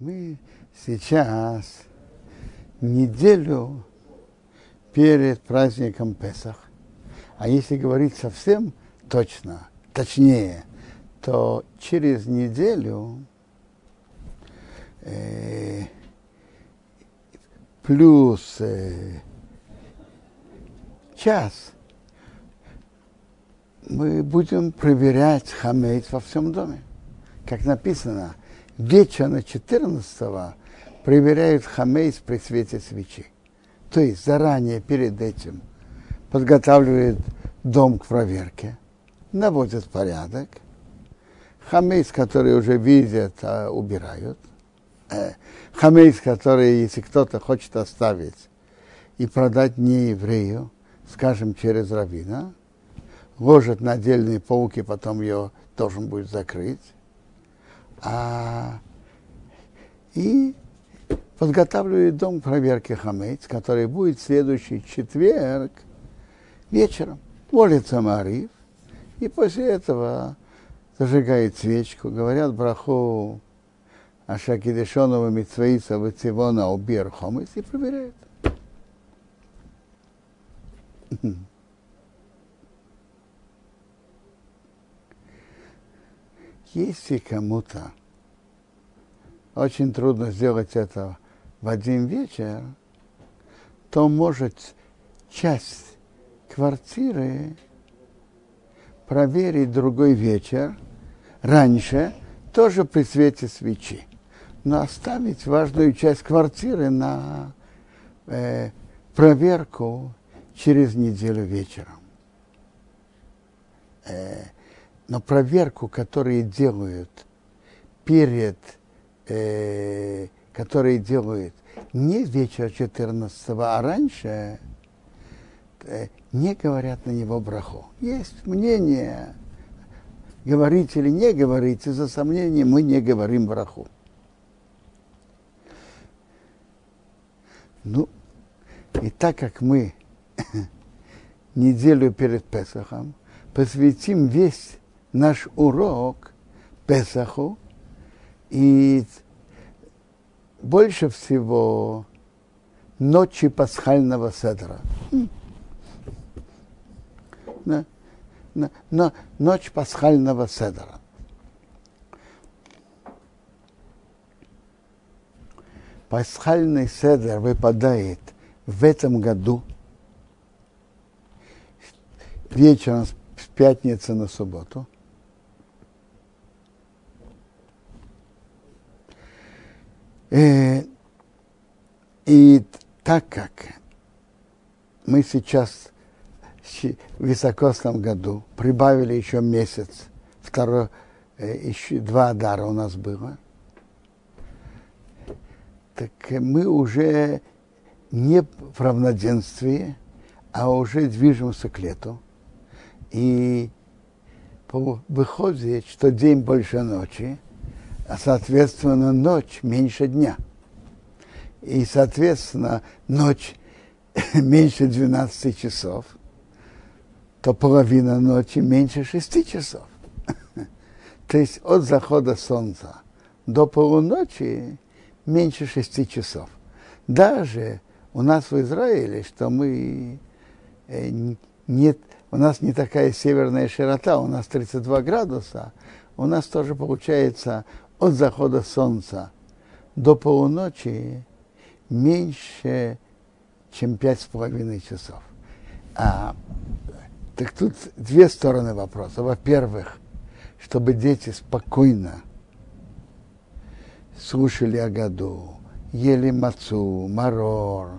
Мы сейчас неделю перед праздником Песах. А если говорить совсем точно, точнее, то через неделю э, плюс э, час мы будем проверять хамейц во всем доме. Как написано, вечером 14 проверяют хамейц при свете свечи. То есть заранее перед этим подготавливают дом к проверке, наводят порядок. Хамейц, который уже видят, а, убирают. Э, хамейц, который, если кто-то хочет оставить и продать не еврею, скажем, через равина, ложат на отдельные полки, потом ее должен будет закрыть. А, и подготавливает дом проверки хамейц, который будет в следующий четверг вечером. Молится Марив, и после этого зажигает свечку, говорят браху Ашакидешонова Митсваиса Вацивона Убер Хомес и проверяют. Если кому-то очень трудно сделать это в один вечер, то может часть квартиры проверить другой вечер раньше, тоже при свете свечи. Но оставить важную часть квартиры на э, проверку через неделю вечером. Э, но проверку, которые делают перед, э, которые делают не вечер 14 а раньше, э, не говорят на него браху. Есть мнение, говорить или не говорить, из-за сомнения мы не говорим браху. Ну, и так как мы неделю перед Песахом посвятим весь наш урок Песаху, и больше всего ночи пасхального седра. На, на, на, ночь пасхального седра. Пасхальный седр выпадает в этом году вечером с пятницы на субботу. И, и так как мы сейчас в високосном году прибавили еще месяц, второй, еще два дара у нас было, так мы уже не в равноденствии, а уже движемся к лету. И выходит, что день больше ночи, а соответственно ночь меньше дня. И, соответственно, ночь меньше 12 часов, то половина ночи меньше 6 часов. То есть от захода солнца до полуночи меньше 6 часов. Даже у нас в Израиле, что мы э, нет, у нас не такая северная широта, у нас 32 градуса, у нас тоже получается от захода солнца до полуночи меньше, чем пять с половиной часов. А, так тут две стороны вопроса. Во-первых, чтобы дети спокойно слушали о году, ели мацу, марор.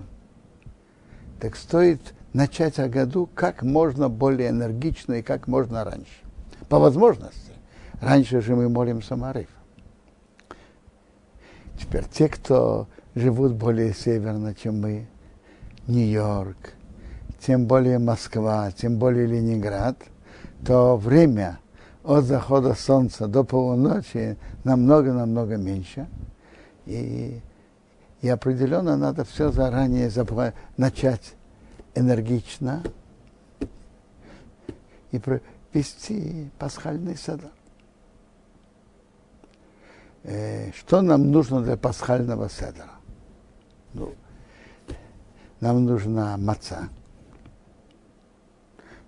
Так стоит начать о году как можно более энергично и как можно раньше. По возможности. Раньше же мы молимся Мариф. Теперь те, кто живут более северно, чем мы, Нью-Йорк, тем более Москва, тем более Ленинград, то время от захода солнца до полуночи намного-намного меньше. И, и определенно надо все заранее запла- начать энергично и вести пасхальный садок. Э, что нам нужно для пасхального седра? Ну, нам нужна маца,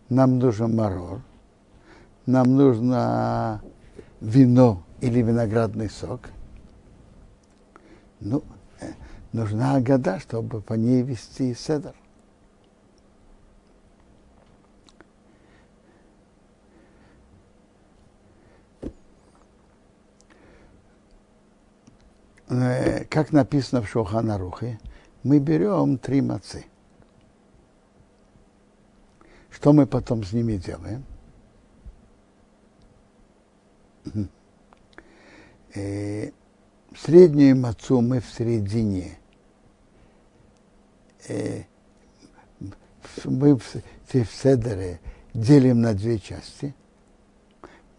нам нужен марор, нам нужно вино или виноградный сок. Ну, э, нужна года, чтобы по ней вести седр. Э, как написано в Шоханарухе, мы берем три мацы. Что мы потом с ними делаем? Э, среднюю мацу мы в середине. Э, мы в, в седере делим на две части.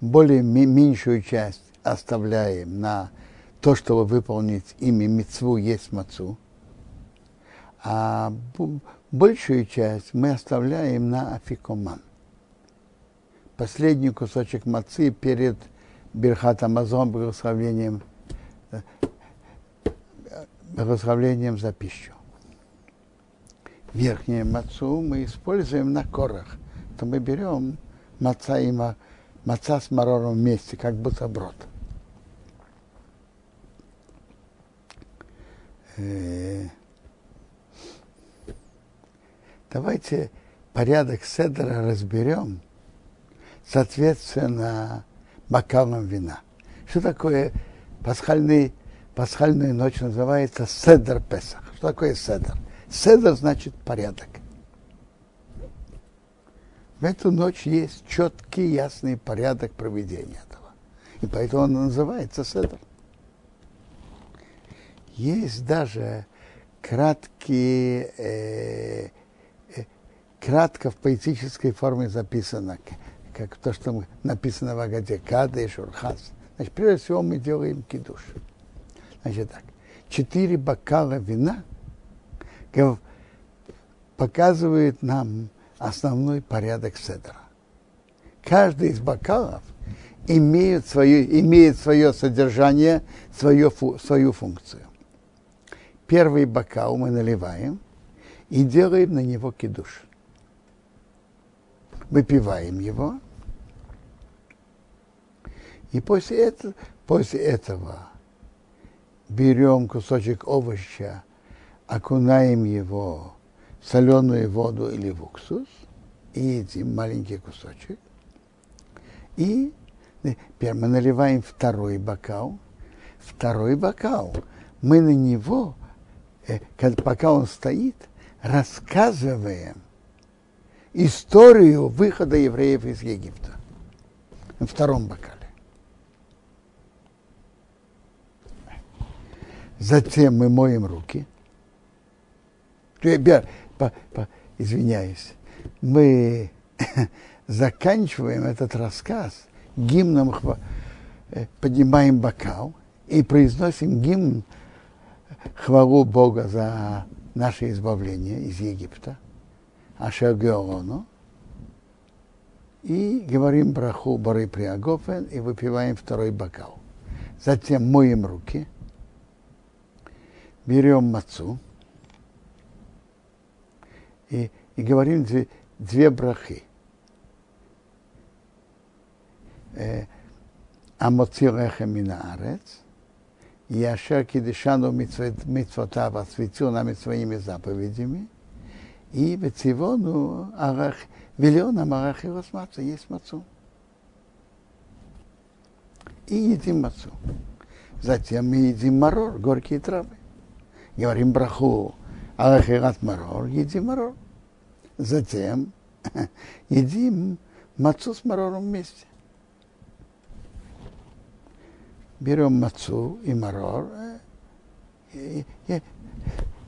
Более меньшую часть оставляем на то, чтобы выполнить ими мецву, есть мацу. А большую часть мы оставляем на афикоман. Последний кусочек мацы перед Берхат Амазон благословением, благословением за пищу. Верхнюю мацу мы используем на корах. То мы берем маца и маца с марором вместе, как бутерброд. Э, давайте порядок седра разберем соответственно бокалом вина. Что такое пасхальный, пасхальная ночь называется седр Песах. Что такое седр? Седр значит порядок. В эту ночь есть четкий, ясный порядок проведения этого. И поэтому он называется седр. Есть даже краткие, э, э, кратко в поэтической форме записано, как то, что написано в Агаде, Када и Шурхас. Значит, прежде всего мы делаем кидуш. Значит так, четыре бокала вина показывает нам основной порядок седра. Каждый из бокалов имеет свое, имеет свое содержание, свою, свою функцию первый бокал мы наливаем и делаем на него кидуш. Выпиваем его. И после этого, после этого берем кусочек овоща, окунаем его в соленую воду или в уксус и едим маленький кусочек. И теперь мы наливаем второй бокал. Второй бокал. Мы на него Э, пока он стоит, рассказываем историю выхода евреев из Египта. На втором бокале. Затем мы моем руки. Извиняюсь. Мы заканчиваем этот рассказ гимном, э, поднимаем бокал и произносим гимн хвалу Бога за наше избавление из Египта, Ашергеону, и говорим браху Бары Приагофен и выпиваем второй бокал. Затем моем руки, берем мацу и, и говорим две, две брахи. Э, Амоцилеха минаарец – и Ашер Кидишану Митцвотав осветил нами своими заповедями, и Бецивону Арах, велел нам Арах и Росмаца, есть мацу. И едим мацу. Затем мы едим марор, горькие травы. Говорим браху, Арах марор, едим марор. Затем едим мацу с марором вместе берем мацу и марор. И, я,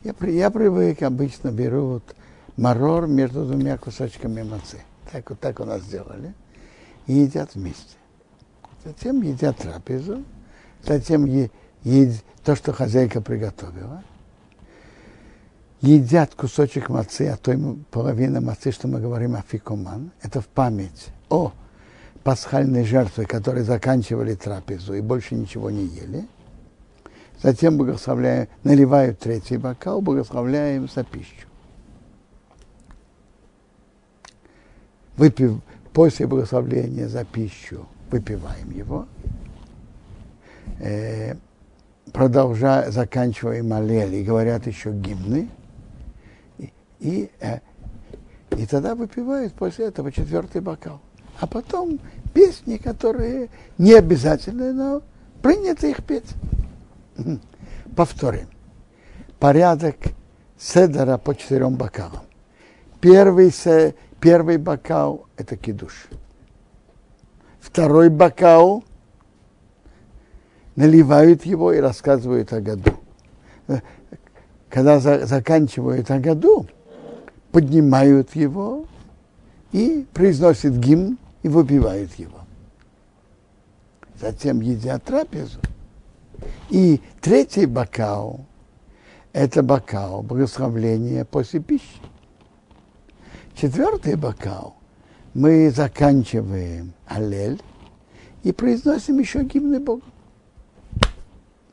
я, я привык, обычно беру вот марор между двумя кусочками мацы. Так вот так у нас сделали. И едят вместе. Затем едят трапезу. Затем е, едят то, что хозяйка приготовила. Едят кусочек мацы, а то половина мацы, что мы говорим о фикуман. Это в память о пасхальной жертвы, которые заканчивали трапезу и больше ничего не ели. затем благословляем, наливают третий бокал, благословляем за пищу. Выпив, после благословления за пищу выпиваем его, э, продолжая, заканчиваем аллели, говорят еще гимны, и, и, э, и тогда выпивают после этого четвертый бокал. А потом песни, которые не обязательны, но принято их петь. Повторим. Порядок седера по четырем бокалам. Первый, се, первый бокал – это кидуш. Второй бокал наливают его и рассказывают о году. Когда за, заканчивают о году, поднимают его и произносят гимн и выпивают его. Затем едят трапезу. И третий бокал – это бокал благословления после пищи. Четвертый бокал мы заканчиваем аллель и произносим еще гимны Богу.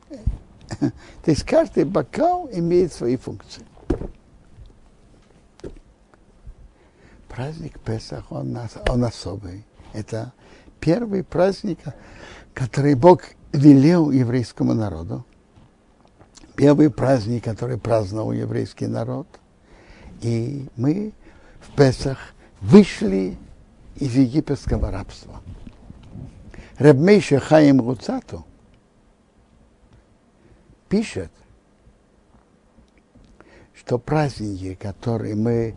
То есть каждый бокал имеет свои функции. Праздник Песах, он, он особый. Это первый праздник, который Бог велел еврейскому народу. Первый праздник, который праздновал еврейский народ. И мы в Песах вышли из египетского рабства. Рабмейша Хаим Руцату пишет, что праздники, которые мы,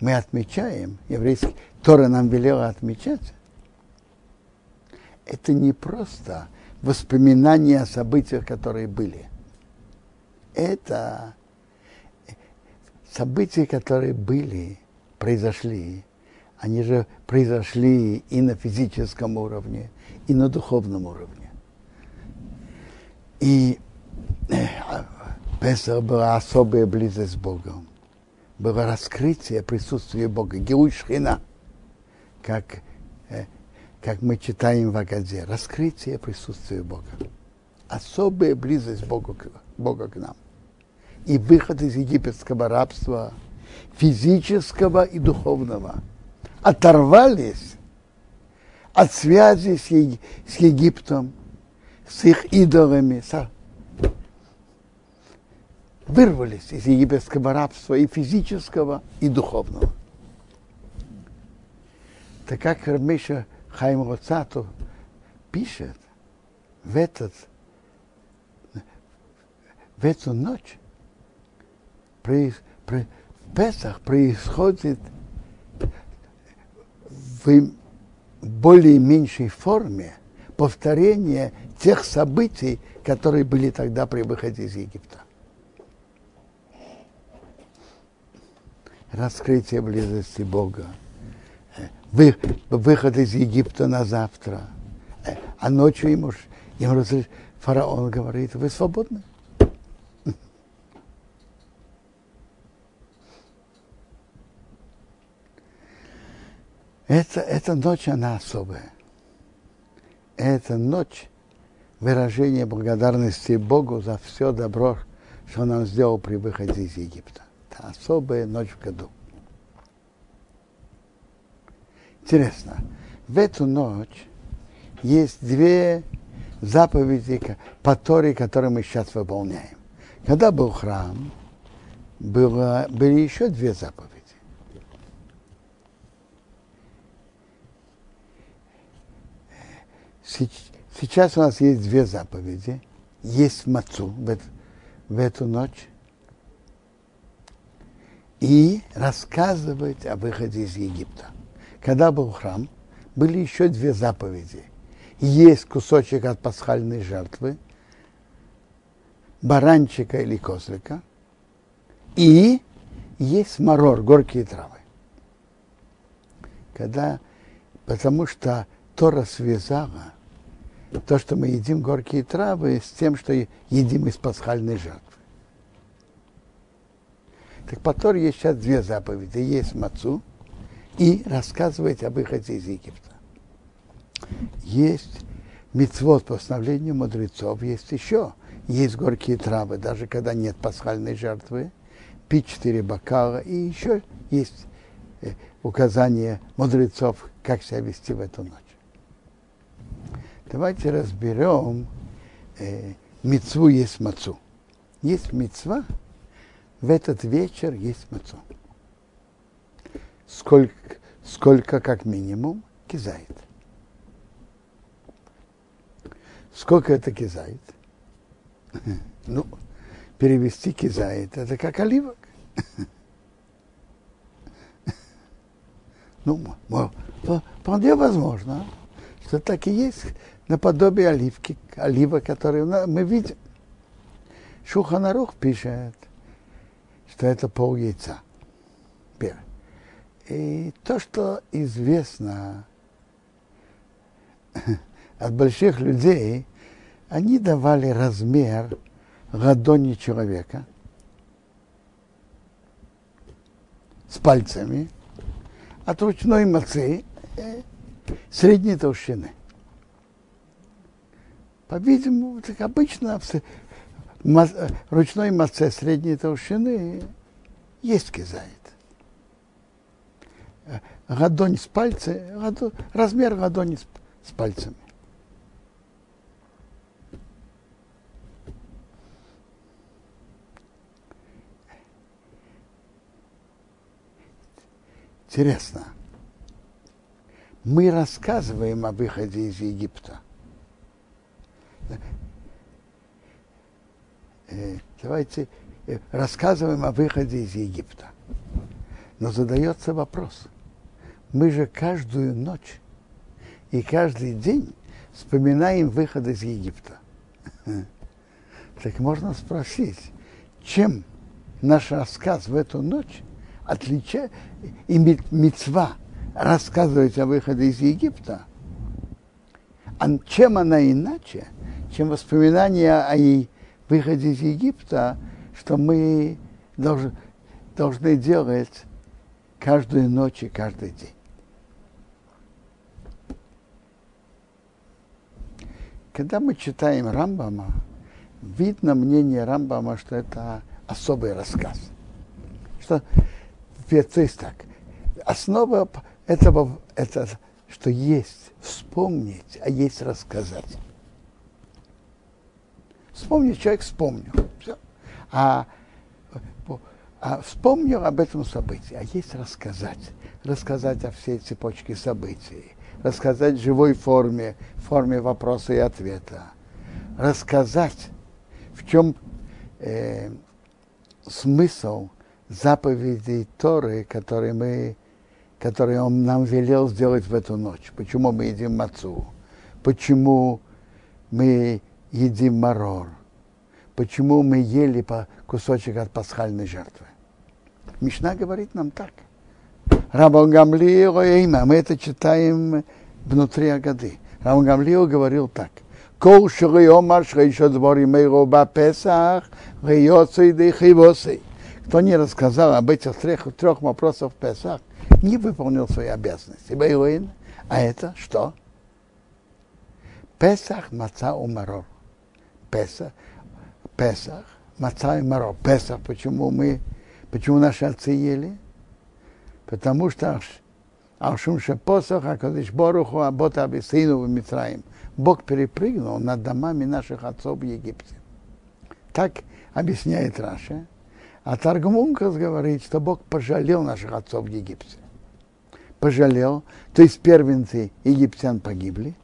мы отмечаем, еврейский, Тора нам велела отмечать, это не просто воспоминания о событиях, которые были. Это события, которые были, произошли, они же произошли и на физическом уровне, и на духовном уровне. И э, Песах была особая близость с Богом. Было раскрытие присутствия Бога, Геушхина, как как мы читаем в Агаде, раскрытие присутствия Бога. Особая близость Бога, Бога к нам. И выход из египетского рабства, физического и духовного. Оторвались от связи с, с Египтом, с их идолами, со... вырвались из египетского рабства и физического, и духовного. Так как Рамеша Хайм Роцату пишет в, этот, в эту ночь при, при, в Песах происходит в более меньшей форме повторение тех событий, которые были тогда при выходе из Египта. Раскрытие близости Бога вы, выход из Египта на завтра. А ночью ему, ему разреш... фараон говорит, вы свободны. Это, эта ночь, она особая. Это ночь выражения благодарности Богу за все добро, что он нам сделал при выходе из Египта. Это особая ночь в году. Интересно, в эту ночь есть две заповеди по Торе, которые мы сейчас выполняем. Когда был храм, было, были еще две заповеди. Сейчас у нас есть две заповеди. Есть мацу в, в эту ночь и рассказывать о выходе из Египта когда был храм, были еще две заповеди. Есть кусочек от пасхальной жертвы, баранчика или козлика, и есть марор, горькие травы. Когда, потому что Тора связала то, что мы едим горькие травы, с тем, что едим из пасхальной жертвы. Так по Торе есть сейчас две заповеди. Есть мацу – и рассказывать об выходе из Египта. Есть мецвод по постановлению мудрецов, есть еще есть горькие травы, даже когда нет пасхальной жертвы, пить четыре бокала, и еще есть э, указание мудрецов, как себя вести в эту ночь. Давайте разберем э, мецву есть мацу. Есть мецва, в этот вечер есть мацу. Сколько, сколько как минимум кизает. Сколько это кизает? Ну, перевести кизает, это как оливок. Ну, вполне возможно, что так и есть наподобие оливки, олива, которые мы видим. Шуханарух пишет, что это пол яйца. И то, что известно от больших людей, они давали размер ладони человека с пальцами от ручной мацы э, средней толщины. По-видимому, так обычно ручной маце средней толщины есть кизает. Ладонь с пальцем, размер ладони с, с пальцами. Интересно. Мы рассказываем о выходе из Египта. Э, давайте э, рассказываем о выходе из Египта. Но задается вопрос. Мы же каждую ночь и каждый день вспоминаем выход из Египта. Так можно спросить, чем наш рассказ в эту ночь отличает, и мецва рассказывать о выходе из Египта, а чем она иначе, чем воспоминания о выходе из Египта, что мы должны, должны делать каждую ночь и каждый день. Когда мы читаем Рамбама, видно мнение Рамбама, что это особый рассказ. Что то есть так, основа этого, это, что есть вспомнить, а есть рассказать. Вспомнить человек вспомнил. Все. А, а вспомнил об этом событии, а есть рассказать. Рассказать о всей цепочке событий. Рассказать в живой форме, в форме вопроса и ответа. Рассказать, в чем э, смысл заповедей Торы, которые, мы, которые он нам велел сделать в эту ночь. Почему мы едим мацу? Почему мы едим марор? Почему мы ели по кусочек от пасхальной жертвы? Мишна говорит нам так. Рабон Гамлио имя, мы это читаем внутри Агады. Рабон Гамлио говорил так. Кол шрийомар шрейшо дворим мейро ба Песах, рейоцей дей хивосей кто не рассказал об этих трех, трех вопросах в Песах, не выполнил свои обязанности. Бейуин, а это что? Песах, маца у марор. Песах, Песах, маца и марор. Песах, почему мы, почему наши отцы ели? Потому что Алшум Шепосах, Акадыш Боруху, Абота Абисейну в Митраим. Бог перепрыгнул над домами наших отцов в Египте. Так объясняет Раша. А Таргмункас говорит, что Бог пожалел наших отцов в Египте. Пожалел, то есть первенцы египтян погибли,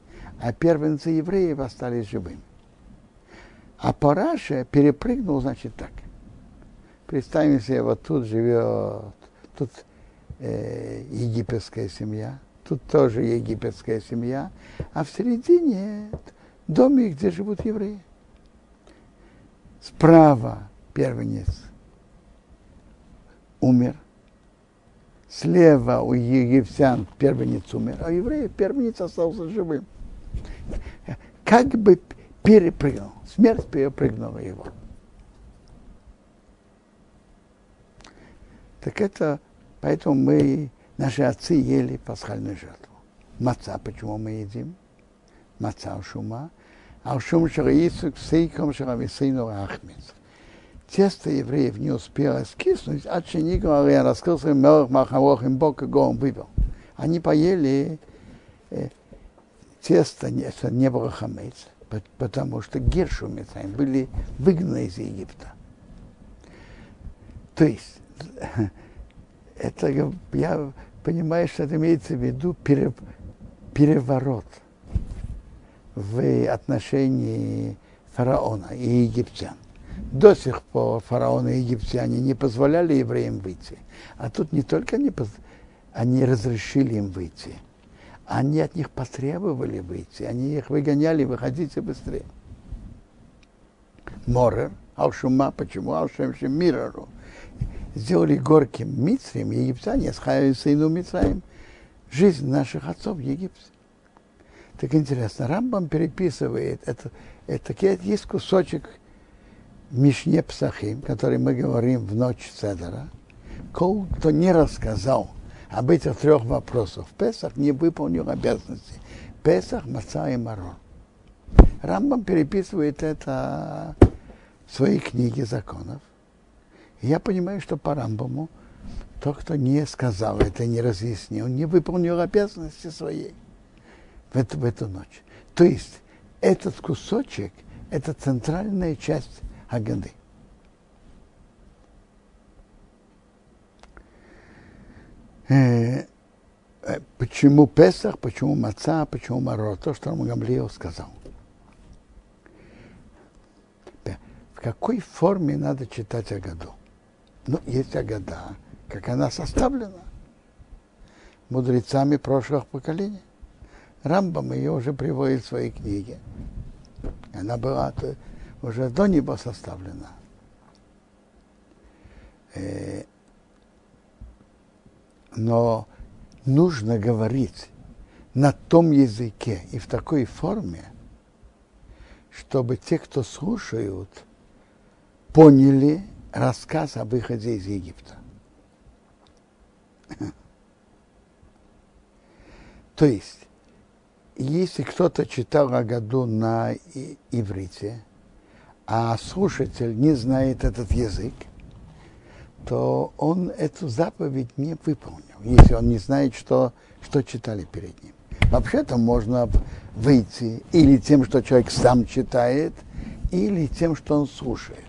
а первенцы евреев остались живыми. А Параша перепрыгнул, значит, так. Представим себе, вот тут живет, тут э, египетская семья, тут тоже египетская семья, а в середине домик, где живут евреи. Справа первенец умер. Слева у египтян первенец умер, а евреи первенец остался живым. Как бы перепрыгнул, смерть перепрыгнула его. Так это, поэтому мы, наши отцы ели пасхальную жертву. Маца, почему мы едим? Маца шума. Алшум Шараисук Сейком Шарамисейну Ахмец. Тесто евреев не успело скиснуть, а Ченигу я раскрылся Мелах Махалох им Бог он выпил. Они поели э, тесто, это не было хамец, потому что Гершумицы были выгнаны из Египта. То есть, это я понимаю, что это имеется в виду переворот в отношении фараона и египтян. До сих пор фараон и египтяне не позволяли евреям выйти. А тут не только они, они разрешили им выйти, они от них потребовали выйти, они их выгоняли, выходите быстрее. Морер, Алшума, почему Алшем Мирару? Сделали горьким Мицрем, египтяне, с сыну Мицраем, жизнь наших отцов в Египте. Так интересно, Рамбам переписывает, это, это есть кусочек Мишне Псахим, который мы говорим в ночь Цедера. Кто не рассказал об этих трех вопросах, Песах не выполнил обязанности. Песах, Маца и Марон. Рамбам переписывает это в своей книге законов. Я понимаю, что по Рамбаму тот, кто не сказал это, не разъяснил, не выполнил обязанности своей в эту, в эту ночь. То есть этот кусочек – это центральная часть Агады. Э, э, почему Песах, почему Маца, почему Маро, то, что Рамгамлио сказал. В какой форме надо читать Агаду? Ну, есть Агада, как она составлена мудрецами прошлых поколений. Рамбам ее уже приводит в своей книге. Она была уже до него составлена. Но нужно говорить на том языке и в такой форме, чтобы те, кто слушают, поняли рассказ о выходе из Египта. То есть если кто-то читал Агаду на иврите, а слушатель не знает этот язык, то он эту заповедь не выполнил, если он не знает, что, что читали перед ним. Вообще-то можно выйти или тем, что человек сам читает, или тем, что он слушает.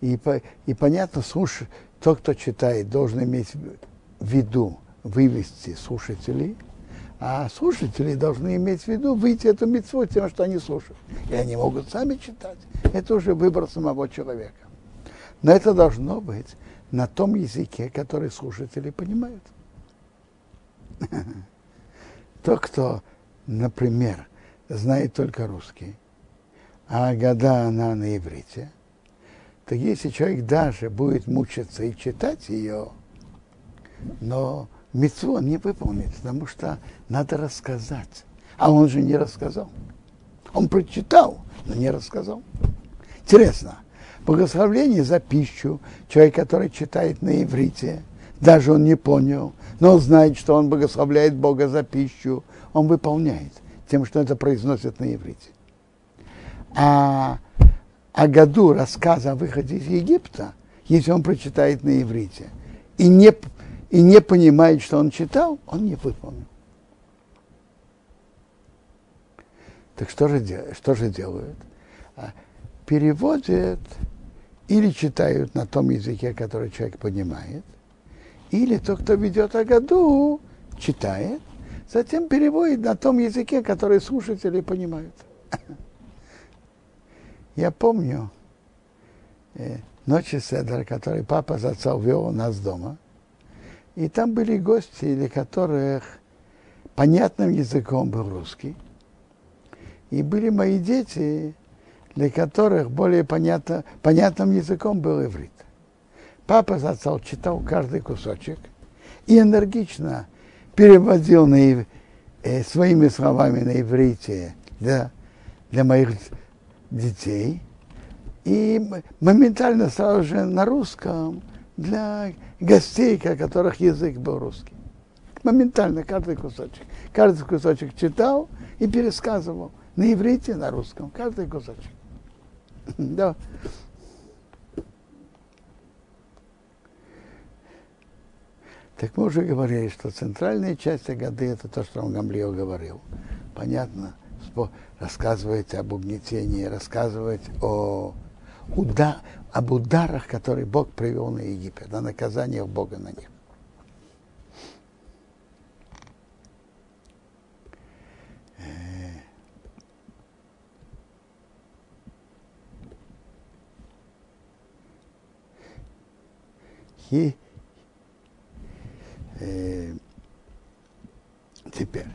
И, и понятно, слуш, тот, кто читает, должен иметь в виду вывести слушателей – а слушатели должны иметь в виду выйти эту митцву тем, что они слушают. И они могут сами читать. Это уже выбор самого человека. Но это должно быть на том языке, который слушатели понимают. Тот, кто, например, знает только русский, а года она на иврите, то если человек даже будет мучиться и читать ее, но митцву он не выполнит, потому что надо рассказать. А он же не рассказал. Он прочитал, но не рассказал. Интересно, благословление за пищу, человек, который читает на иврите, даже он не понял, но он знает, что он благословляет Бога за пищу, он выполняет тем, что это произносит на иврите. А о году рассказа о выходе из Египта, если он прочитает на иврите и не и не понимает, что он читал, он не выполнил. Так что же, что же делают? А, переводят или читают на том языке, который человек понимает, или тот, кто ведет Агаду, читает, затем переводит на том языке, который слушатели понимают. Я помню э, ночи Седра, который папа за отца увел у нас дома – и там были гости, для которых понятным языком был русский. И были мои дети, для которых более понятно, понятным языком был иврит. Папа зацал читал каждый кусочек и энергично переводил на, э, своими словами на иврите для, для моих детей. И моментально сразу же на русском для гостей, о которых язык был русский. Моментально каждый кусочек. Каждый кусочек читал и пересказывал На иврите, на русском, каждый кусочек. Да. Так мы уже говорили, что центральная часть годы это то, что он Гамлио говорил. Понятно, рассказывать об угнетении, рассказывать о уда, об ударах, которые Бог привел на Египет, о наказаниях Бога на них. И э, теперь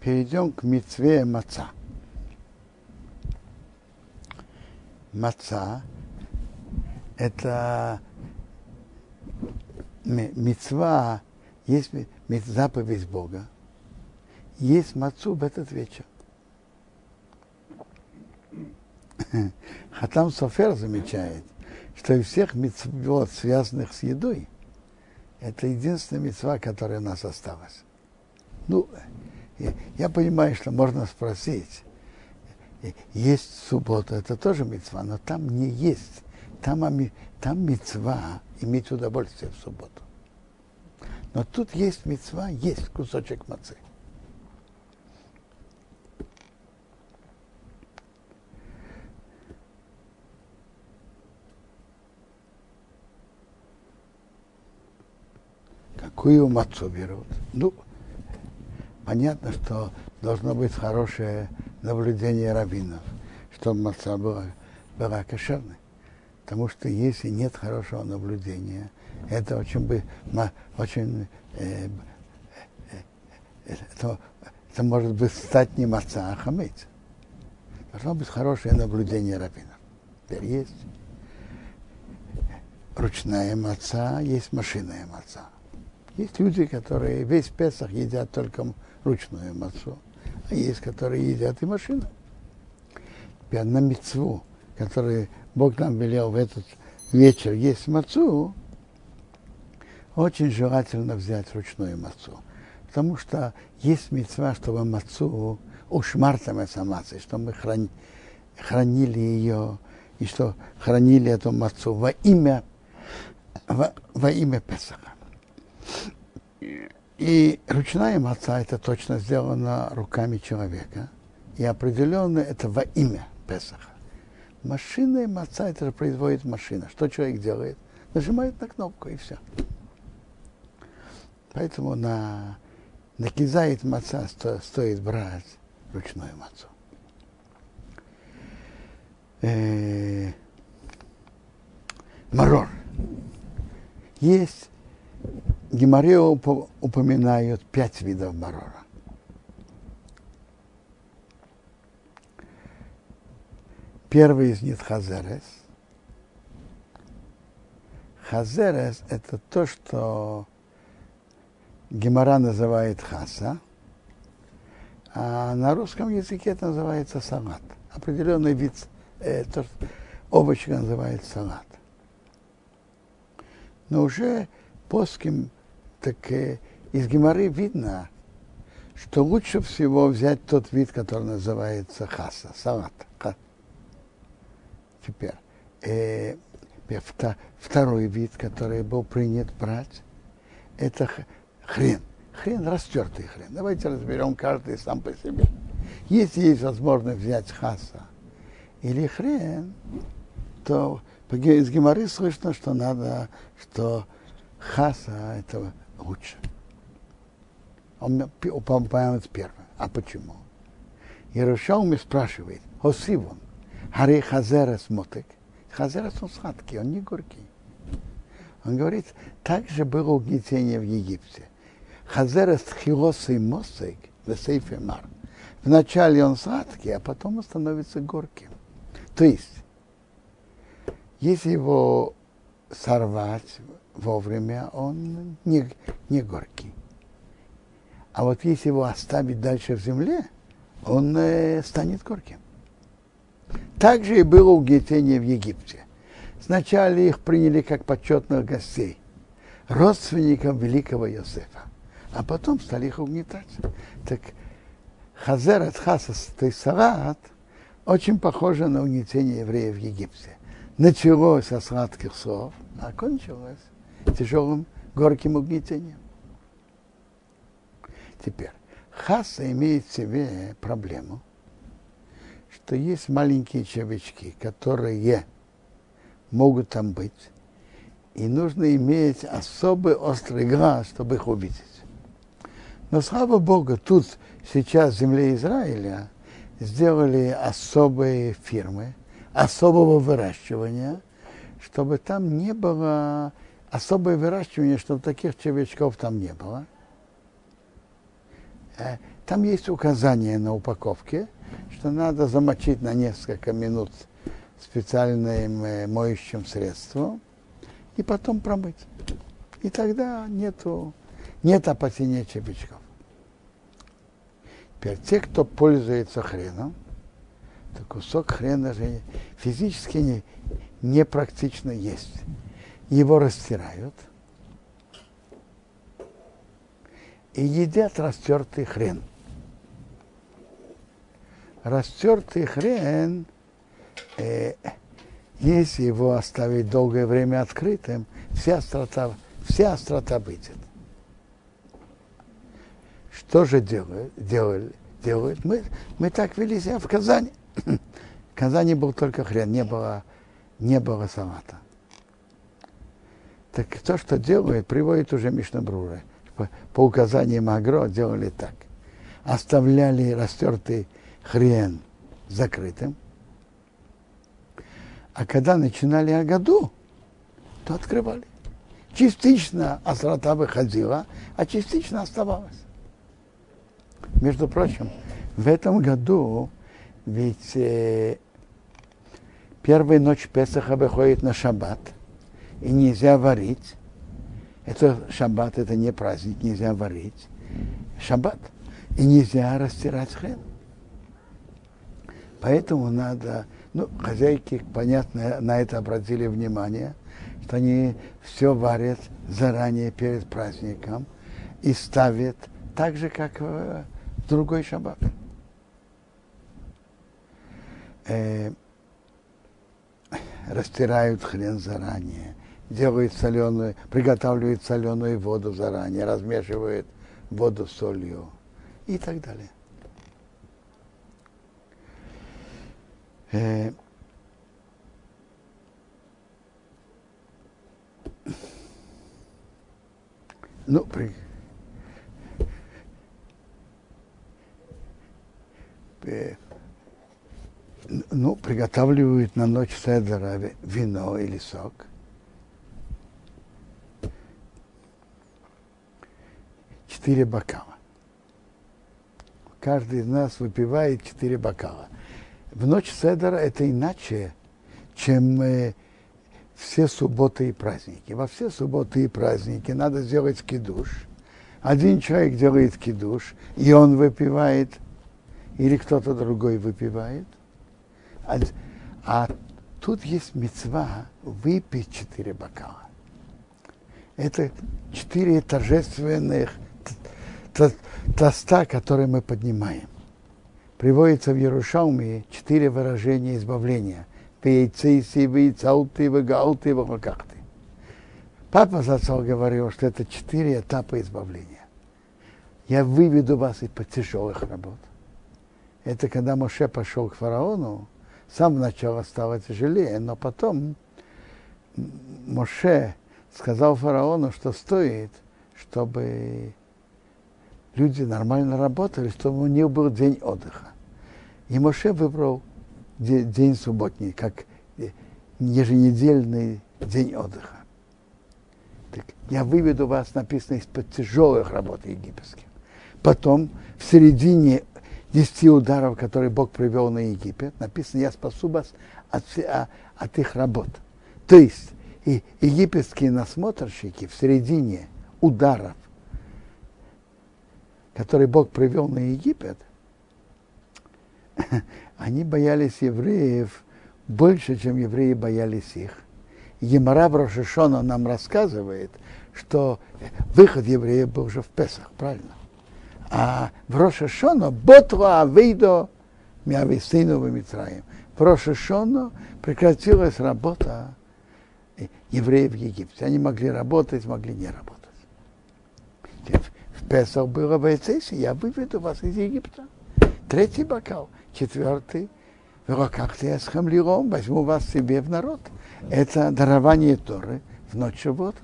перейдем к мецве маца. Маца – это мецва, есть заповедь Бога, есть мацу в этот вечер. Хатам Софер замечает, что из всех митцвот, связанных с едой, это единственная мецва, которая у нас осталась. Ну, я понимаю, что можно спросить, есть суббота, это тоже мецва, но там не есть. Там, там мецва иметь удовольствие в субботу. Но тут есть мецва, есть кусочек мацы. Какую мацу берут? Ну, понятно, что должно быть хорошее наблюдение раввинов, чтобы маца была, была кошерной. Потому что если нет хорошего наблюдения, это очень бы, очень, э, э, это, это может быть стать не маца, а хамец. Должно быть хорошее наблюдение раввинов. Теперь есть ручная маца, есть машинная маца. Есть люди, которые весь Песах едят только ручную мацу, а есть, которые едят и машину. Теперь на мецву, который Бог нам велел в этот вечер есть мацу, очень желательно взять ручную мацу. Потому что есть мецва, чтобы мацу ушмартам самацей, что мы храни, хранили ее, и что хранили эту мацу во имя, во, во имя Песаха. И ручная маца это точно сделано руками человека. И определенно это во имя Песаха. Машинная маца это же производит машина. Что человек делает? Нажимает на кнопку и все. Поэтому на, на кизает маца сто, стоит брать ручную мацу. Э, марор. Есть Гемора упоминают пять видов марора. Первый из них חזרת. חזרת – это то, что Гемора называет хаса, а на русском языке это называется салат. Определенный вид, э, то, овощи называется салат. Но уже плоским так э, из Геморы видно, что лучше всего взять тот вид, который называется хаса, салат. Теперь, э, второй вид, который был принят брать, это хрен. Хрен, растертый хрен. Давайте разберем каждый сам по себе. Если есть возможность взять хаса или хрен, то из Геморы слышно, что надо, что хаса это лучше. Он упоминает первое. А почему? Иерушалми спрашивает, Хосивон, Хари Хазерес мотек. Хазерес он сладкий, он не горький. Он говорит, так же было угнетение в Египте. Хазерес хилос и в сейфе мар. Вначале он сладкий, а потом он становится горьким. То есть, если его сорвать, вовремя, он не, не горький. А вот если его оставить дальше в земле, он э, станет горьким. Так же и было угнетение в Египте. Сначала их приняли как почетных гостей, родственников великого Иосифа. а потом стали их угнетать. Так Хазер от Хасас Тейсарат очень похоже на угнетение евреев в Египте. Началось со сладких слов, а кончилось тяжелым горьким угнетением. Теперь, Хаса имеет в себе проблему, что есть маленькие червячки, которые могут там быть, и нужно иметь особый острый глаз, чтобы их увидеть. Но слава Богу, тут сейчас в земле Израиля сделали особые фирмы, особого выращивания, чтобы там не было особое выращивание, чтобы таких червячков там не было. Э, там есть указание на упаковке, что надо замочить на несколько минут специальным э, моющим средством и потом промыть. И тогда нету, нет опасения червячков. Теперь те, кто пользуется хреном, то кусок хрена же физически не, непрактично есть. Его растирают и едят растертый хрен. Растертый хрен, э, если его оставить долгое время открытым, вся острота, вся острота выйдет. Что же делают? делают, делают? Мы, мы так вели себя в Казани. в Казани был только хрен, не было, не было салата. Так то, что делают, приводит уже Мишнабрура. По, по указаниям Агро делали так. Оставляли растертый хрен закрытым. А когда начинали о году, то открывали. Частично острота выходила, а частично оставалась. Между прочим, в этом году ведь э, первая ночь Песаха выходит на шаббат, и нельзя варить. Это шаббат, это не праздник, нельзя варить. Шаббат. И нельзя растирать хрен. Поэтому надо, ну, хозяйки, понятно, на это обратили внимание, что они все варят заранее перед праздником и ставят так же, как в другой шаббат. Э, растирают хрен заранее, делают соленую, приготавливают соленую воду заранее, размешивают воду с солью и так далее. Э, ну, при, э, ну, приготавливают на ночь седера вино или сок. Четыре бокала. Каждый из нас выпивает четыре бокала в ночь Седера это иначе, чем э, все субботы и праздники. Во все субботы и праздники надо сделать кидуш. Один человек делает кидуш, и он выпивает, или кто-то другой выпивает. А, а тут есть мецва выпить четыре бокала. Это четыре торжественных тоста, которые мы поднимаем приводится в Ярушалме четыре выражения избавления. Папа Зацал говорил, что это четыре этапа избавления. Я выведу вас из-под тяжелых работ. Это когда Моше пошел к фараону, с самого начала стало тяжелее, но потом Моше сказал фараону, что стоит, чтобы люди нормально работали, чтобы у них был день отдыха. И Моше выбрал день, субботний, как еженедельный день отдыха. Так, я выведу вас, написано, из-под тяжелых работ египетских. Потом, в середине десяти ударов, которые Бог привел на Египет, написано, я спасу вас от, от, от их работ. То есть, и египетские насмотрщики в середине ударов который Бог привел на Египет, они боялись евреев больше, чем евреи боялись их. Емара Рошишона нам рассказывает, что выход евреев был уже в Песах, правильно? А в Рошашона Ботла Авейдо Миависейну Митраем. В Рошашона прекратилась работа евреев в Египте. Они могли работать, могли не работать. Песах было в Эцесе, я выведу вас из Египта. Третий бокал, четвертый, в руках ты с хамлиром, возьму вас себе в народ. Это дарование Торы в ночь суббота.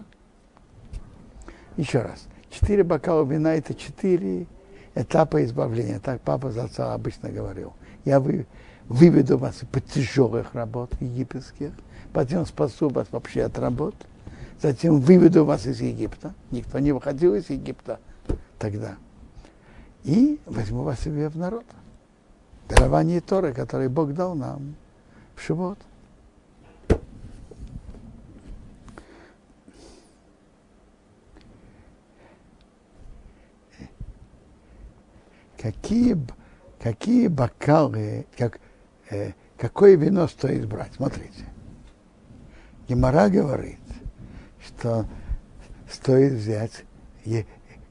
Еще раз. Четыре бокала вина – это четыре этапа избавления. Так папа за отца обычно говорил. Я вы, выведу вас из тяжелых работ египетских, потом спасу вас вообще от работ, затем выведу вас из Египта. Никто не выходил из Египта тогда. И возьму вас себе в народ. Дарование Торы, которое Бог дал нам в Шивот. Какие, какие бокалы, как, э, какое вино стоит брать? Смотрите. Гемора говорит, что стоит взять,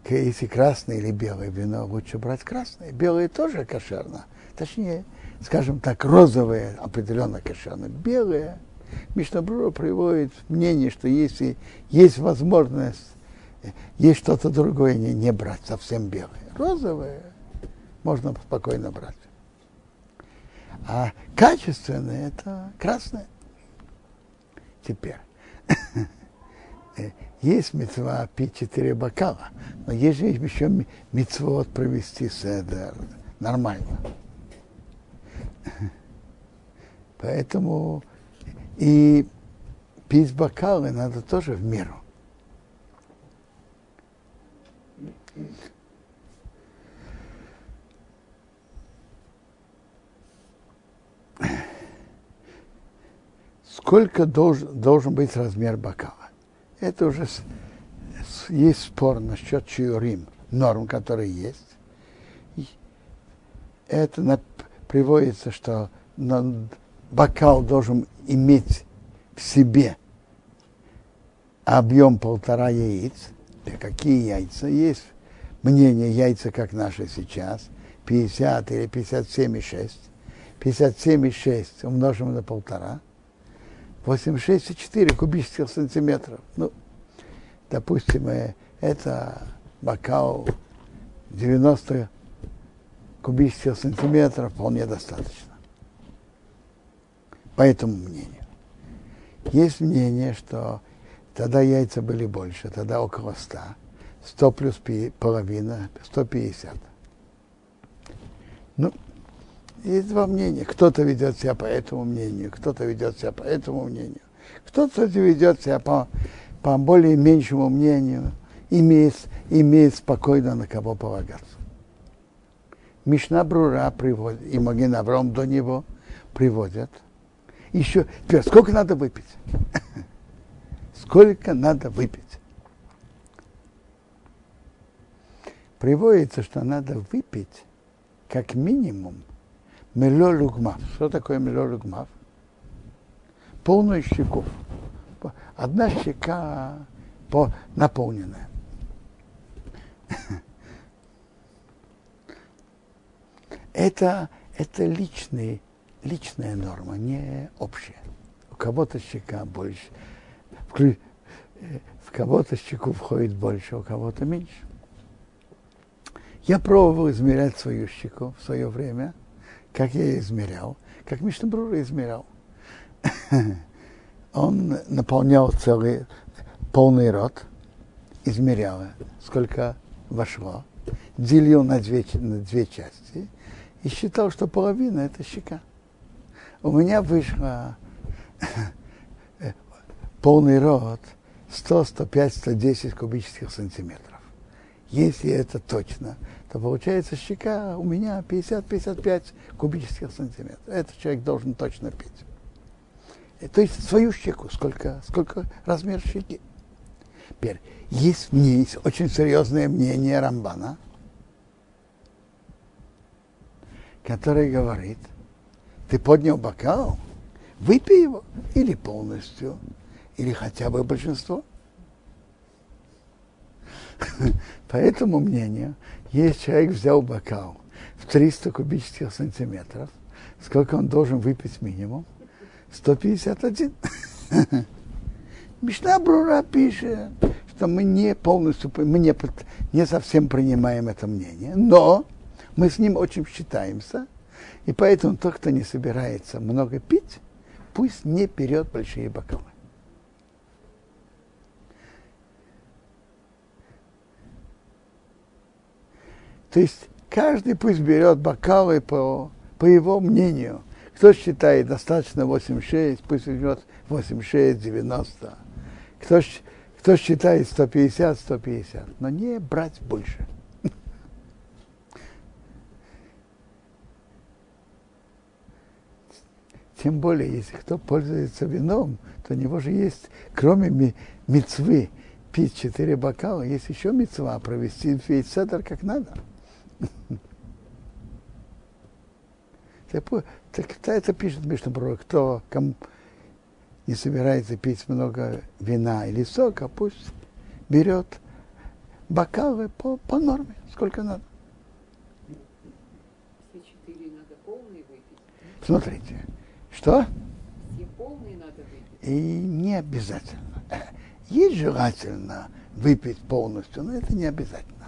если красное или белое вино, лучше брать красное. Белое тоже кошерно. Точнее, скажем так, розовое определенно кошерно. Белое, Мишнабрура приводит мнение, что если есть возможность, есть что-то другое, не, не брать совсем белое. Розовое можно спокойно брать. А качественное это красное. Теперь. есть мецва пить четыре бокала, но есть же еще мецвод провести седер. Нормально. Поэтому и пить бокалы надо тоже в меру. Сколько должен, должен быть размер бокала? Это уже с, с, есть спор насчет чиурим, норм, которые есть. Это на, приводится, что на, бокал должен иметь в себе объем полтора яиц. Какие яйца? Есть мнение яйца, как наши сейчас, 50 или 57,6. 57,6 умножим на полтора – 86,4 кубических сантиметров. Ну, допустим, э, это бокал 90 кубических сантиметров вполне достаточно. По этому мнению. Есть мнение, что тогда яйца были больше, тогда около 100. 100 плюс половина, 150. Ну, есть два мнения. Кто-то ведет себя по этому мнению, кто-то ведет себя по этому мнению. Кто-то ведет себя по, по более меньшему мнению, имеет, имеет спокойно на кого полагаться. Мишна Брура приводит, и Маген Авром до него приводят. Еще, теперь, сколько надо выпить? сколько надо выпить? Приводится, что надо выпить как минимум Мело лугмав. Что такое мело лугмав? Полную щеку. Одна щека по, наполненная. Это, это личный, личная норма, не общая. У кого-то щека больше, в кого-то щеку входит больше, у кого-то меньше. Я пробовал измерять свою щеку в свое время – как я измерял, как Мишнабрура измерял. Он наполнял целый полный рот, измерял, сколько вошло, делил на две, на две части и считал, что половина это щека. У меня вышло полный рот 100, 105, 110 кубических сантиметров. Если это точно, то получается щека у меня 50-55 кубических сантиметров. Этот человек должен точно пить. Э, то есть свою щеку, сколько, сколько размер щеки. Теперь, есть есть очень серьезное мнение Рамбана, который говорит, ты поднял бокал, выпей его или полностью, или хотя бы большинство. По этому мнению, если человек взял бокал в 300 кубических сантиметров, сколько он должен выпить минимум? 151. Мишна Брура пишет, что мы не полностью, мы не, не совсем принимаем это мнение, но мы с ним очень считаемся, и поэтому тот, кто не собирается много пить, пусть не берет большие бокалы. То есть каждый пусть берет бокалы по, по его мнению. Кто считает достаточно 8,6, пусть берет 8,6, 90. Кто, кто считает 150, 150. Но не брать больше. Тем более, если кто пользуется вином, то у него же есть, кроме мецвы, пить четыре бокала, есть еще мецва провести весь седр как надо. Так, это пишет Мишнабрур, кто кому не собирается пить много вина или сока, пусть берет бокалы по, по норме, сколько надо. Все четыре надо полные выпить. Смотрите, что? Все полные надо выпить. И не обязательно. Есть желательно выпить полностью, но это не обязательно.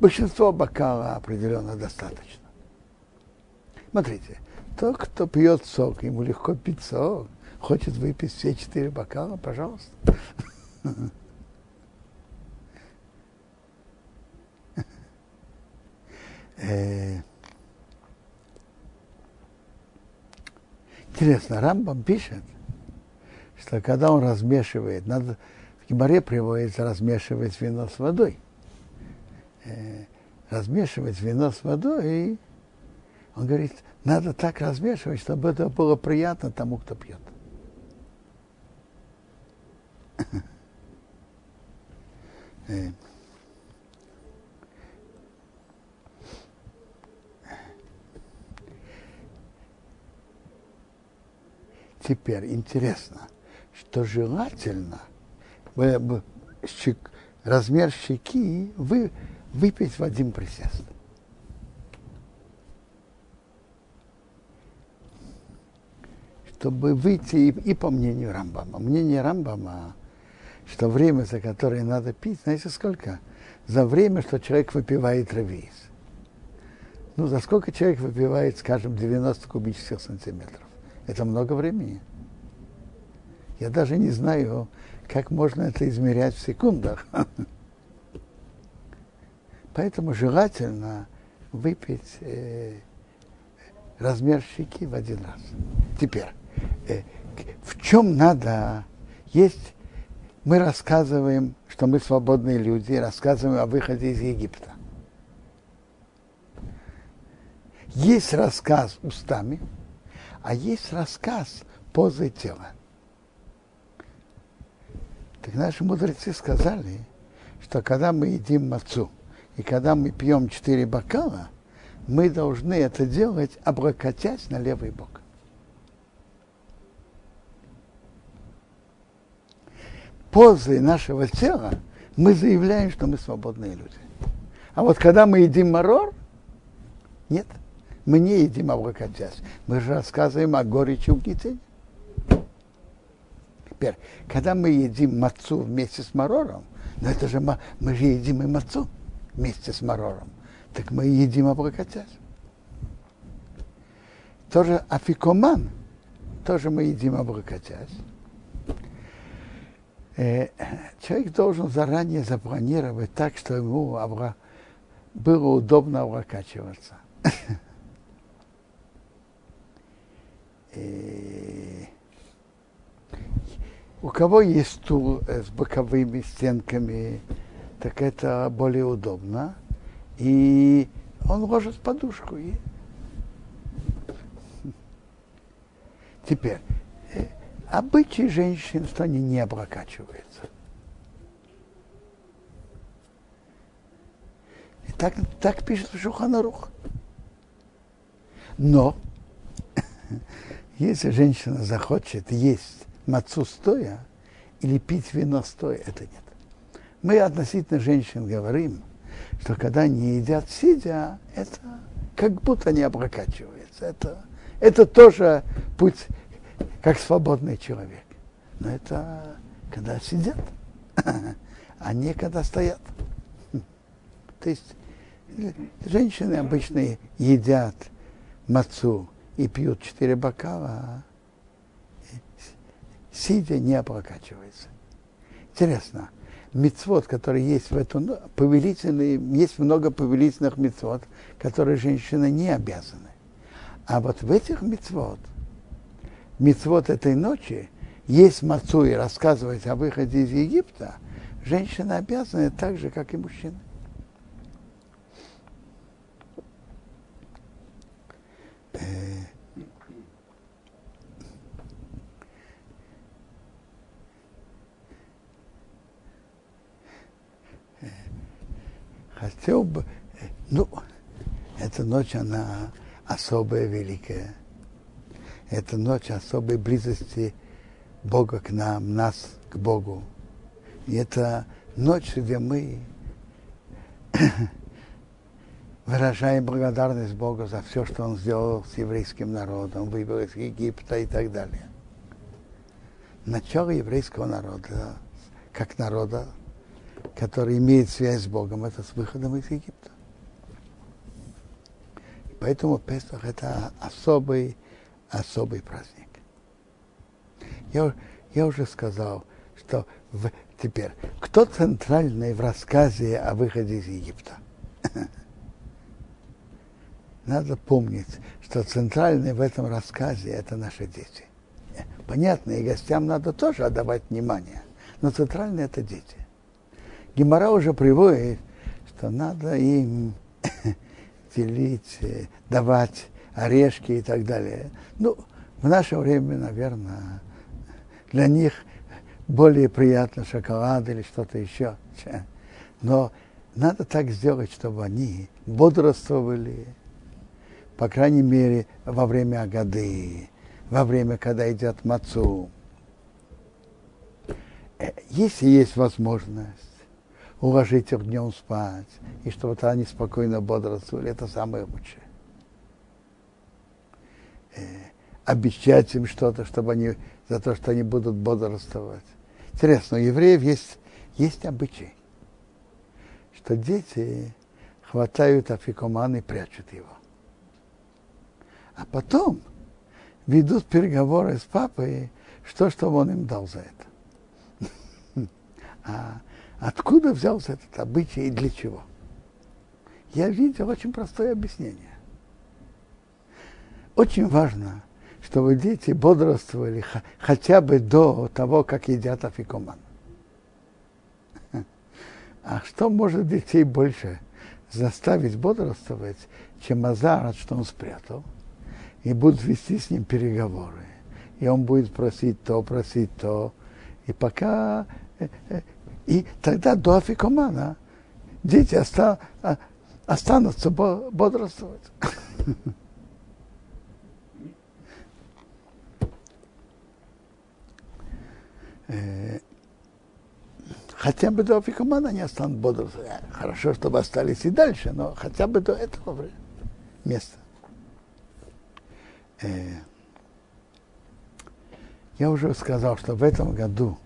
Большинство бокала определенно достаточно. Смотрите, тот, кто пьет сок, ему легко пить сок, хочет выпить все четыре бокала, пожалуйста. Э, интересно, Рамбам пишет, что когда он размешивает, надо в Гимаре приводится размешивать вино с водой э, размешивать вино с водой, и он говорит, надо так размешивать, чтобы это было приятно тому, кто пьет. Э. Теперь интересно, что желательно размер щеки вы, выпить в один присест. Чтобы выйти и, и по мнению Рамбама. Мнение Рамбама, что время, за которое надо пить, знаете сколько? За время, что человек выпивает ревиз. Ну, за сколько человек выпивает, скажем, 90 кубических сантиметров? Это много времени. Я даже не знаю, как можно это измерять в секундах. Поэтому желательно выпить э, размер щеки в один раз. Теперь, э, в чем надо есть? Мы рассказываем, что мы свободные люди, рассказываем о выходе из Египта. Есть рассказ устами, а есть рассказ позой тела. Так наши мудрецы сказали, что когда мы едим мацу, и когда мы пьем четыре бокала, мы должны это делать, облокотясь на левый бок. Позой нашего тела мы заявляем, что мы свободные люди. А вот когда мы едим марор, нет, мы не едим облокотясь. Мы же рассказываем о горечи угнетения. Теперь, когда мы едим мацу вместе с марором, но это же мы же едим и мацу вместе с марором, так мы едим облокотясь. Тоже афикоман, тоже мы едим облокотясь. Э, человек должен заранее запланировать так, что ему было удобно облокачиваться. И у кого есть стул с боковыми стенками, так это более удобно. И он ложит подушку. И... Теперь, э, обычаи женщин, что они не облокачиваются. И так, так пишет Шуханарух. Но, если женщина захочет есть мацу стоя или пить вино стоя, это нет. Мы относительно женщин говорим, что когда они едят сидя, это как будто не обракачивается. Это, это тоже путь как свободный человек. Но это когда сидят, а не когда стоят. То есть женщины обычно едят мацу и пьют четыре бокала, сидя не прокачивается. Интересно, мецвод, который есть в эту повелительные, есть много повелительных мецвод, которые женщины не обязаны. А вот в этих мецвод, мецвод этой ночи, есть мацу и рассказывать о выходе из Египта, женщины обязаны так же, как и мужчины. Э, хотел бы, ну, эта ночь, она особая, великая. Это ночь особой близости Бога к нам, нас к Богу. И это ночь, где мы выражаем благодарность Богу за все, что Он сделал с еврейским народом, вывел из Египта и так далее. Начало еврейского народа, как народа, который имеет связь с Богом, это с выходом из Египта. Поэтому Песах это особый, особый праздник. Я, я уже сказал, что в, теперь, кто центральный в рассказе о выходе из Египта? Надо помнить, что центральный в этом рассказе это наши дети. Понятно, и гостям надо тоже отдавать внимание, но центральный это дети. Гемора уже приводит, что надо им делить, э, давать орешки и так далее. Ну, в наше время, наверное, для них более приятно шоколад или что-то еще. Но надо так сделать, чтобы они бодрствовали, по крайней мере, во время Агады, во время, когда идет мацу. Э, если есть возможность, уложить их днем спать, и чтобы они спокойно бодрствовали, это самое лучшее. Э, обещать им что-то, чтобы они, за то, что они будут бодрствовать. Интересно, у евреев есть, есть обычай, что дети хватают афикоман и прячут его. А потом ведут переговоры с папой, что, чтобы он им дал за это. А Откуда взялся этот обычай и для чего? Я видел очень простое объяснение. Очень важно, чтобы дети бодрствовали хотя бы до того, как едят афикоман. А что может детей больше заставить бодрствовать, чем азар, что он спрятал, и будут вести с ним переговоры. И он будет просить то, просить то. И пока и тогда до афикомана дети оста, а, останутся бодрствовать. Э, хотя бы до афикомана они останутся бодрствовать. Хорошо, чтобы остались и дальше, но хотя бы до этого места. Э, я уже сказал, что в этом году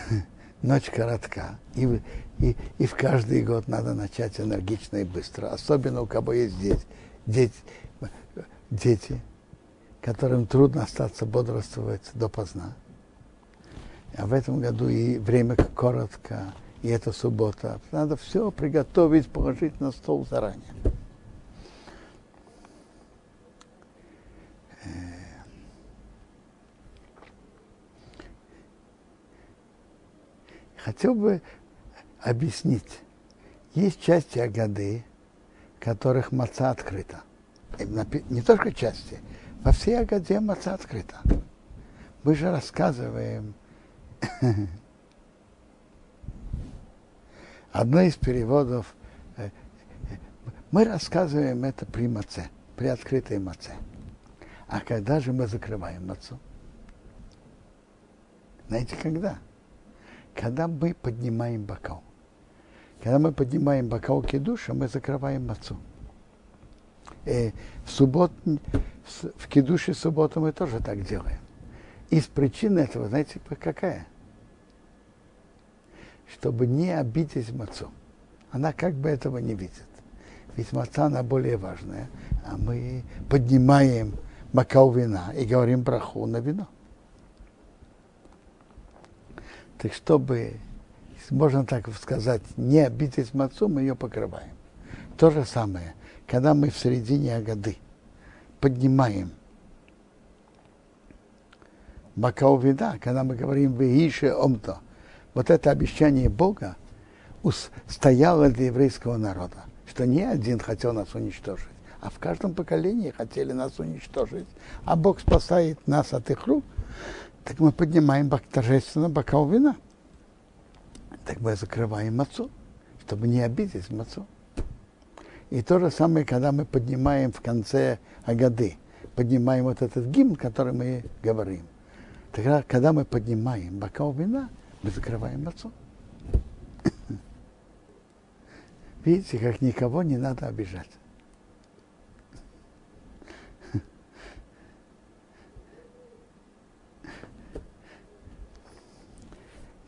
ночь коротка, и, и, и в каждый год надо начать энергично и быстро. Особенно у кого есть дети, дети, дети которым трудно остаться бодрствовать допоздна. А в этом году и время коротко, и это суббота. Надо все приготовить, положить на стол заранее. Хотел бы объяснить. Есть части Агады, которых маца открыта. Не только части, во всей Агаде маца открыта. Мы же рассказываем одно из переводов, э, мы рассказываем это при маце, при открытой маце. А когда же мы закрываем мацу? Знаете, когда? Когда мы поднимаем бокал. Когда мы поднимаем бокал кидуша, мы закрываем мацу. И в, суббот, в кидуше субботу мы тоже так делаем. Из причин этого, знаете, какая? Чтобы не обидеть мацу. Она как бы этого не видит. Ведь маца, она более важная. А мы поднимаем бокал вина и говорим браху на вино. Так чтобы, можно так сказать, не обидеть мацу, мы ее покрываем. То же самое, когда мы в середине годы поднимаем бокал вина, когда мы говорим «Веише омто», вот это обещание Бога стояло для еврейского народа, что не один хотел нас уничтожить, а в каждом поколении хотели нас уничтожить, а Бог спасает нас от их рук, так мы поднимаем торжественно бокал вина. Так мы закрываем мацу, чтобы не обидеть мацу. И то же самое, когда мы поднимаем в конце Агады, поднимаем вот этот гимн, который мы говорим. Тогда, когда мы поднимаем бокал вина, мы закрываем мацу. Видите, как никого не надо обижать.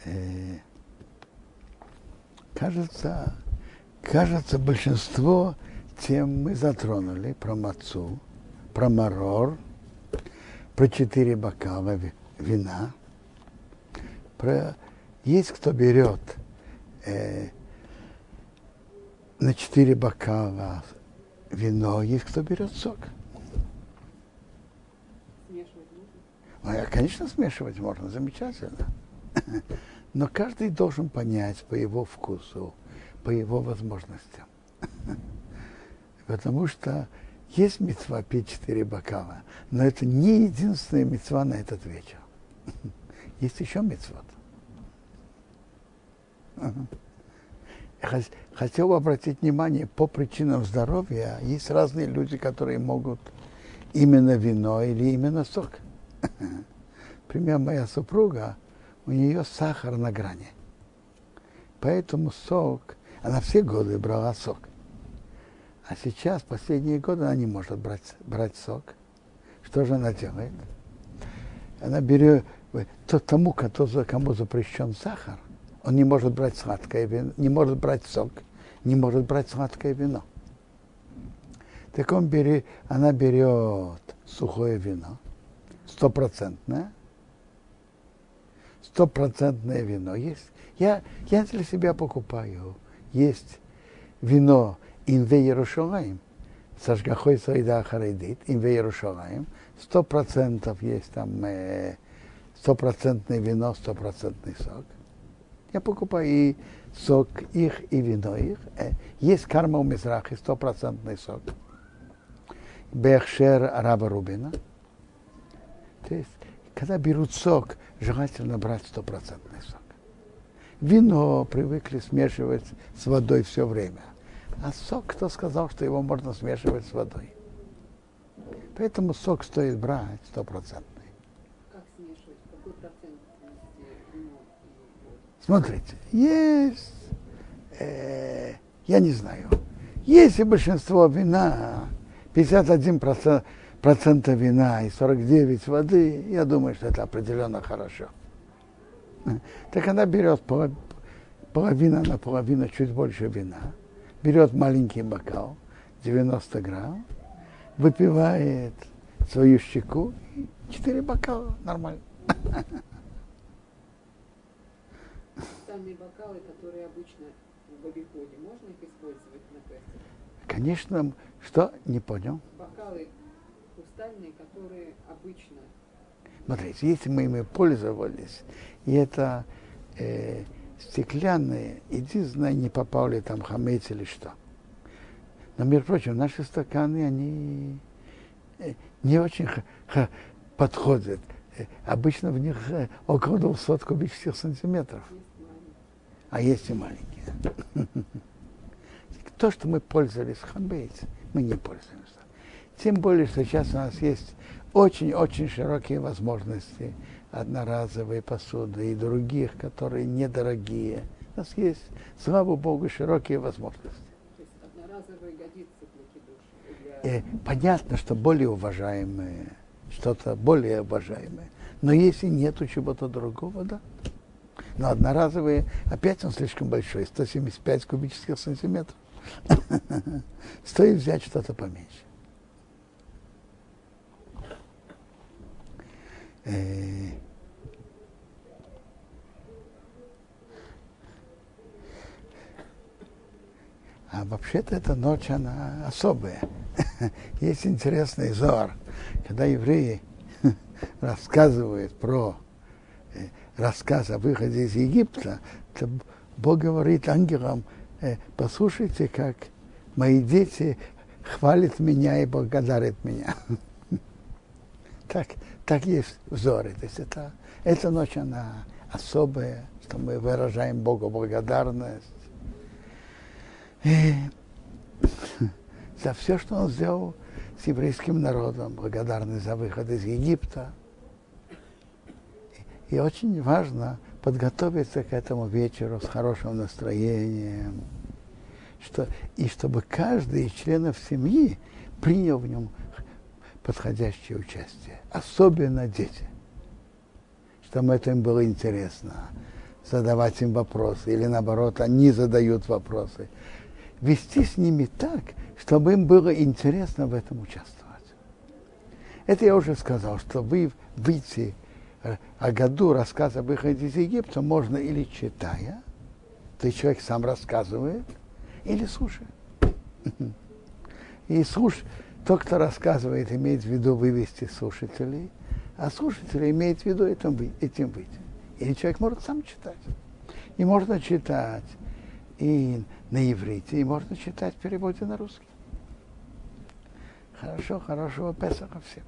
Э, кажется, кажется, большинство тем мы затронули про мацу, про марор, про четыре бокала вина. Про... Есть кто берет э, на четыре бокала вино, есть кто берет сок. Смешивать можно? Ну, конечно, смешивать можно, замечательно. Но каждый должен понять по его вкусу, по его возможностям. Потому что есть мецва пить четыре бокала, но это не единственная мецва на этот вечер. Есть еще мецвод. Хотел бы обратить внимание, по причинам здоровья есть разные люди, которые могут именно вино или именно сок. Например, моя супруга, у нее сахар на грани. Поэтому сок, она все годы брала сок. А сейчас, последние годы, она не может брать, брать сок. Что же она делает? Она берет, то, тому, кому запрещен сахар, он не может брать сладкое вино, не может брать сок, не может брать сладкое вино. Так он берет, она берет сухое вино, стопроцентное, стопроцентное вино. Есть, я, я для себя покупаю. Есть вино Инве Ярушалаем, Сашгахой Сайда Харидит, Инве Ярушалаем, сто процентов есть там э, стопроцентное вино, стопроцентный сок. Я покупаю и сок их, и вино их. Э, есть карма у Мизрахи, стопроцентный сок. Бехшер Раба Рубина. То есть, когда берут сок, желательно брать стопроцентный сок. Вино привыкли смешивать с водой все время. А сок, кто сказал, что его можно смешивать с водой? Поэтому сок стоит брать стопроцентный. Как смешивать? Какой процент воду? Смотрите, есть, э, я не знаю, если большинство вина, 51% процент, процента вина и 49 воды, я думаю, что это определенно хорошо. Так она берет половина на половину, чуть больше вина, берет маленький бокал, 90 грамм, выпивает свою щеку, 4 бокала, нормально. Сами бокалы, которые обычно в обиходе, можно их использовать на Песах? Конечно, что? Не понял. Бокалы хрустальные, которые обычно Смотрите, если мы ими пользовались, и это э, стеклянные, единственное, не попали там хамец или что. Но, между прочим, наши стаканы, они э, не очень подходят. Э, Обычно в них э, около 200 кубических сантиметров, а есть и маленькие. То, что мы пользовались хамбейц, мы не пользуемся. Тем более, что сейчас у нас есть очень-очень широкие возможности одноразовой посуды и других, которые недорогие, У нас есть, слава Богу, широкие возможности. И понятно, что более уважаемые, что-то более уважаемое. Но если нету чего-то другого, да. Но одноразовые, опять он слишком большой, 175 кубических сантиметров. Стоит взять что-то поменьше. Э, А вообще-то эта ночь, она особая. Есть интересный зор, когда евреи рассказывают про э, рассказ о выходе из Египта, то Бог говорит ангелам, э, послушайте, как мои дети хвалят меня и благодарят меня. так, так есть взоры. То есть это, эта ночь, она особая, что мы выражаем Богу благодарность. И за все, что он сделал с еврейским народом, благодарность за выход из Египта. И очень важно подготовиться к этому вечеру с хорошим настроением, что, и чтобы каждый из членов семьи принял в нем подходящее участие, особенно дети, чтобы это им было интересно, задавать им вопросы, или наоборот, они задают вопросы. Вести с ними так, чтобы им было интересно в этом участвовать. Это я уже сказал, что вы выйти о году рассказ об выходе из Египта можно или читая, то есть человек сам рассказывает, или слушая. И слуш, тот, кто рассказывает, имеет в виду вывести слушателей, а слушатели имеет в виду этим, этим выйти. Или человек может сам читать. И можно читать и на иврите, и можно читать в переводе на русский. Хорошо, хорошего Песаха всем.